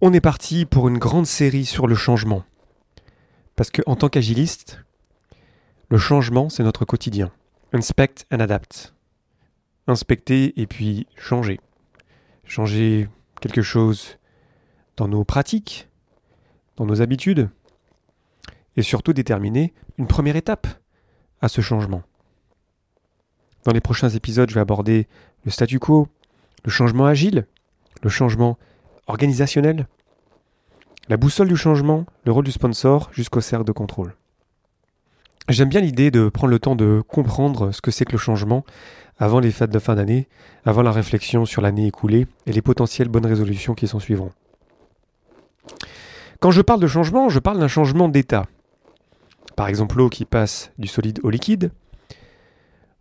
On est parti pour une grande série sur le changement. Parce que en tant qu'agiliste, le changement, c'est notre quotidien. Inspect and adapt. Inspecter et puis changer. Changer quelque chose dans nos pratiques, dans nos habitudes, et surtout déterminer une première étape à ce changement. Dans les prochains épisodes, je vais aborder le statu quo, le changement agile, le changement organisationnel, la boussole du changement, le rôle du sponsor jusqu'au cercle de contrôle. J'aime bien l'idée de prendre le temps de comprendre ce que c'est que le changement avant les fêtes de fin d'année, avant la réflexion sur l'année écoulée et les potentielles bonnes résolutions qui s'en suivront. Quand je parle de changement, je parle d'un changement d'état. Par exemple, l'eau qui passe du solide au liquide,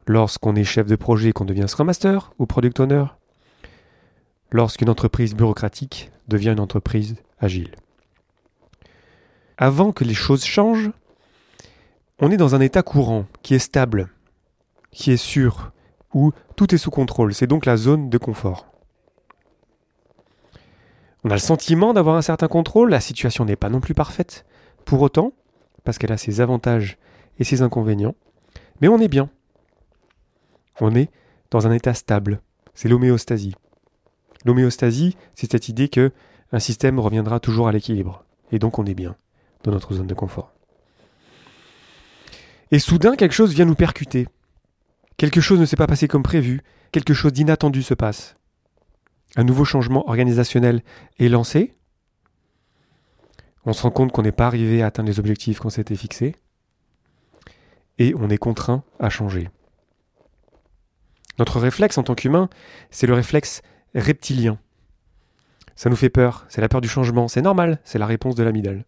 lorsqu'on est chef de projet et qu'on devient Scrum Master ou Product Owner, lorsqu'une entreprise bureaucratique devient une entreprise agile. Avant que les choses changent, on est dans un état courant, qui est stable, qui est sûr, où tout est sous contrôle. C'est donc la zone de confort. On a le sentiment d'avoir un certain contrôle, la situation n'est pas non plus parfaite, pour autant, parce qu'elle a ses avantages et ses inconvénients, mais on est bien. On est dans un état stable, c'est l'homéostasie. L'homéostasie, c'est cette idée que un système reviendra toujours à l'équilibre, et donc on est bien dans notre zone de confort. Et soudain, quelque chose vient nous percuter. Quelque chose ne s'est pas passé comme prévu, quelque chose d'inattendu se passe. Un nouveau changement organisationnel est lancé. On se rend compte qu'on n'est pas arrivé à atteindre les objectifs qu'on s'était fixés. Et on est contraint à changer. Notre réflexe en tant qu'humain, c'est le réflexe reptilien. Ça nous fait peur, c'est la peur du changement, c'est normal, c'est la réponse de l'amidale.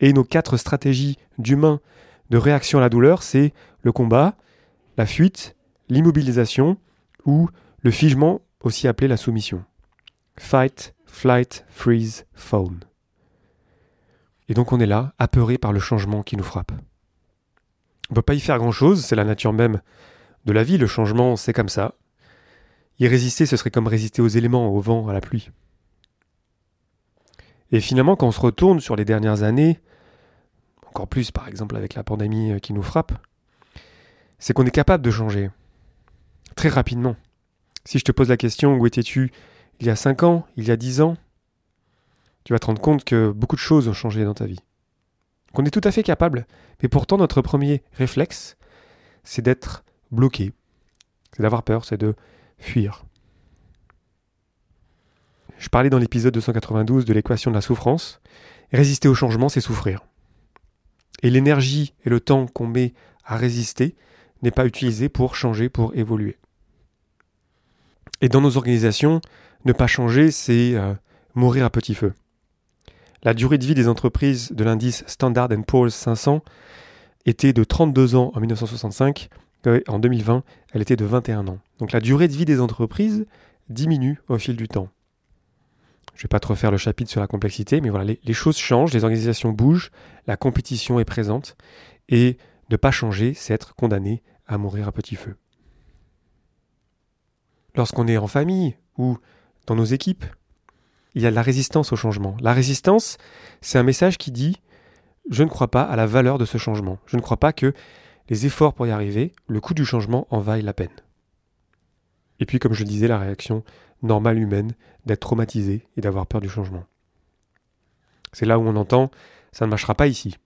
Et nos quatre stratégies d'humain de réaction à la douleur, c'est le combat, la fuite, l'immobilisation ou le figement, aussi appelé la soumission. Fight, flight, freeze, fawn. Et donc on est là, apeuré par le changement qui nous frappe. On ne peut pas y faire grand-chose, c'est la nature même de la vie, le changement, c'est comme ça. Y résister, ce serait comme résister aux éléments, au vent, à la pluie. Et finalement, quand on se retourne sur les dernières années, encore plus par exemple avec la pandémie euh, qui nous frappe, c'est qu'on est capable de changer. Très rapidement. Si je te pose la question où étais-tu il y a 5 ans, il y a 10 ans, tu vas te rendre compte que beaucoup de choses ont changé dans ta vie. Qu'on est tout à fait capable, mais pourtant notre premier réflexe, c'est d'être bloqué. C'est d'avoir peur, c'est de fuir. Je parlais dans l'épisode 292 de l'équation de la souffrance. Résister au changement, c'est souffrir. Et l'énergie et le temps qu'on met à résister n'est pas utilisé pour changer, pour évoluer. Et dans nos organisations, ne pas changer, c'est euh, mourir à petit feu. La durée de vie des entreprises de l'indice Standard Poor's 500 était de 32 ans en 1965. En 2020, elle était de 21 ans. Donc la durée de vie des entreprises diminue au fil du temps. Je ne vais pas te refaire le chapitre sur la complexité, mais voilà, les, choses changent, les organisations bougent, la compétition est présente, et ne pas changer, c'est être condamné à mourir à petit feu. Lorsqu'on est en famille ou dans nos équipes, il y a de la résistance au changement. La résistance, c'est un message qui dit je ne crois pas à la valeur de ce changement. Je ne crois pas que les efforts pour y arriver, le coût du changement en vaille la peine. Et puis, comme je disais, la réaction normale humaine d'être traumatisé et d'avoir peur du changement. C'est là où on entend ça ne marchera pas ici.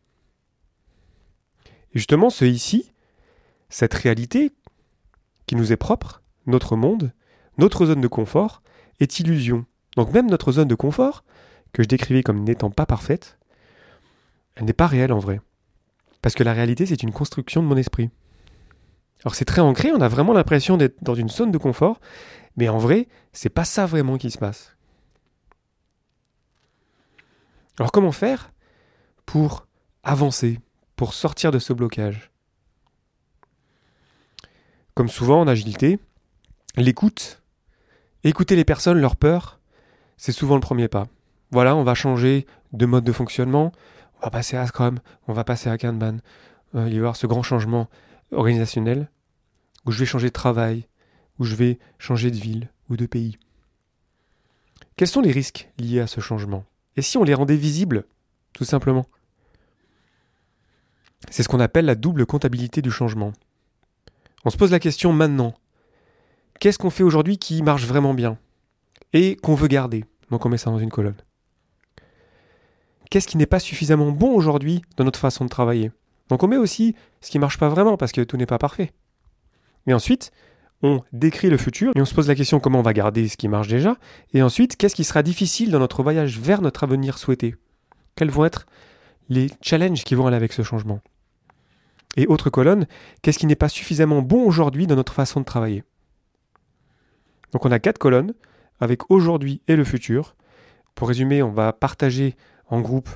Et justement, ce ici, cette réalité qui nous est propre, notre monde, notre zone de confort, est illusion. Donc même notre zone de confort, que je décrivais comme n'étant pas parfaite, elle n'est pas réelle en vrai. Parce que la réalité, c'est une construction de mon esprit. Alors c'est très ancré, on a vraiment l'impression d'être dans une zone de confort, mais en vrai, c'est pas ça vraiment qui se passe. Alors comment faire pour avancer, pour sortir de ce blocage? Comme souvent en agilité, l'écoute, écouter les personnes, leur peur, c'est souvent le premier pas. Voilà, on va changer de mode de fonctionnement, on va passer à Scrum, on va passer à Kanban. Euh, il va y avoir ce grand changement organisationnel où je vais changer de travail, où je vais changer de ville ou de pays. Quels sont les risques liés à ce changement? Et si on les rendait visibles, tout simplement? C'est ce qu'on appelle la double comptabilité du changement. On se pose la question maintenant. Qu'est-ce qu'on fait aujourd'hui qui marche vraiment bien? Et qu'on veut garder Donc on met ça dans une colonne. Qu'est-ce qui n'est pas suffisamment bon aujourd'hui dans notre façon de travailler? Donc on met aussi ce qui ne marche pas vraiment parce que tout n'est pas parfait. Et ensuite, on décrit le futur et on se pose la question comment on va garder ce qui marche déjà. Et ensuite, qu'est-ce qui sera difficile dans notre voyage vers notre avenir souhaité? Quels vont être les challenges qui vont aller avec ce changement? Et autre colonne, qu'est-ce qui n'est pas suffisamment bon aujourd'hui dans notre façon de travailler? Donc on a quatre colonnes avec aujourd'hui et le futur. Pour résumer, on va partager en groupe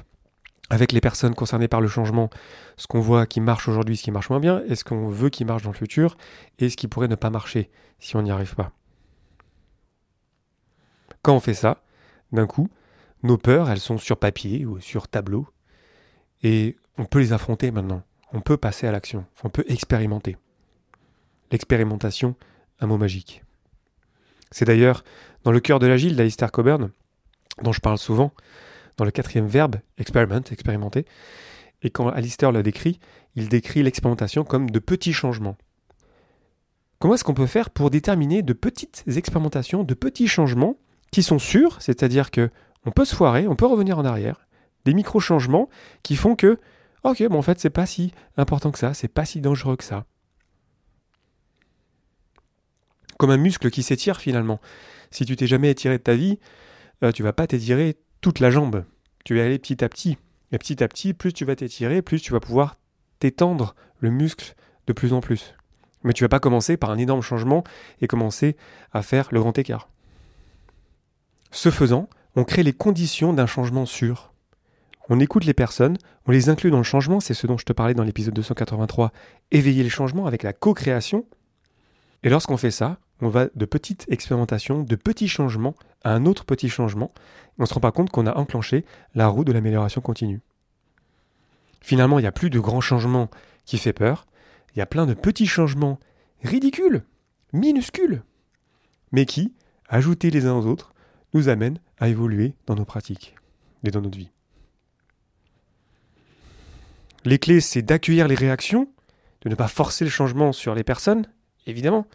avec les personnes concernées par le changement, ce qu'on voit qui marche aujourd'hui, ce qui marche moins bien, et ce qu'on veut qui marche dans le futur, et ce qui pourrait ne pas marcher si on n'y arrive pas. Quand on fait ça, d'un coup, nos peurs, elles sont sur papier ou sur tableau, et on peut les affronter maintenant. On peut passer à l'action, on peut expérimenter. L'expérimentation, un mot magique. C'est d'ailleurs dans le cœur de l'agile d'Alistair Coburn, dont je parle souvent, dans le quatrième verbe, experiment, expérimenter. Et quand Alistair le décrit, il décrit l'expérimentation comme de petits changements. Comment est-ce qu'on peut faire pour déterminer de petites expérimentations, de petits changements qui sont sûrs, c'est-à-dire que on peut se foirer, on peut revenir en arrière, des micro-changements qui font que, ok, bon en fait c'est pas si important que ça, c'est pas si dangereux que ça. Comme un muscle qui s'étire finalement. Si tu t'es jamais étiré de ta vie, euh, tu vas pas t'étirer toute la jambe. Tu vas aller petit à petit. Et petit à petit, plus tu vas t'étirer, plus tu vas pouvoir t'étendre le muscle de plus en plus. Mais tu vas pas commencer par un énorme changement et commencer à faire le grand écart. Ce faisant, on crée les conditions d'un changement sûr. On écoute les personnes, on les inclut dans le changement, c'est ce dont je te parlais dans l'épisode 283, éveiller les changements avec la co-création. Et lorsqu'on fait ça, on va de petites expérimentations, de petits changements à un autre petit changement. On ne se rend pas compte qu'on a enclenché la roue de l'amélioration continue. Finalement, il n'y a plus de grands changements qui fait peur. Il y a plein de petits changements ridicules, minuscules, mais qui, ajoutés les uns aux autres, nous amènent à évoluer dans nos pratiques et dans notre vie. Les clés, c'est d'accueillir les réactions, de ne pas forcer le changement sur les personnes, évidemment,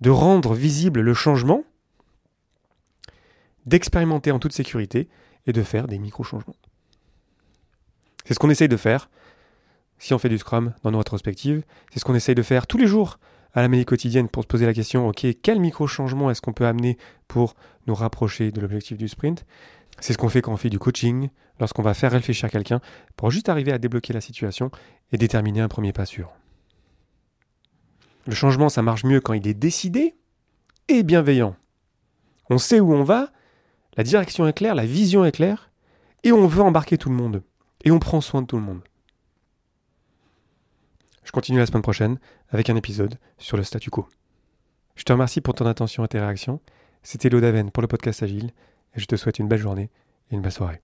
de rendre visible le changement, d'expérimenter en toute sécurité et de faire des micro-changements. C'est ce qu'on essaye de faire si on fait du Scrum dans nos rétrospectives. C'est ce qu'on essaye de faire tous les jours à la mêlée quotidienne pour se poser la question, ok, quel micro-changement est-ce qu'on peut amener pour nous rapprocher de l'objectif du sprint? C'est ce qu'on fait quand on fait du coaching, lorsqu'on va faire réfléchir quelqu'un pour juste arriver à débloquer la situation et déterminer un premier pas sûr. Le changement, ça marche mieux quand il est décidé et bienveillant. On sait où on va, la direction est claire, la vision est claire, et on veut embarquer tout le monde. Et on prend soin de tout le monde. Je continue la semaine prochaine avec un épisode sur le statu quo. Je te remercie pour ton attention et tes réactions. C'était Lodaven pour le podcast Agile, et je te souhaite une belle journée et une belle soirée.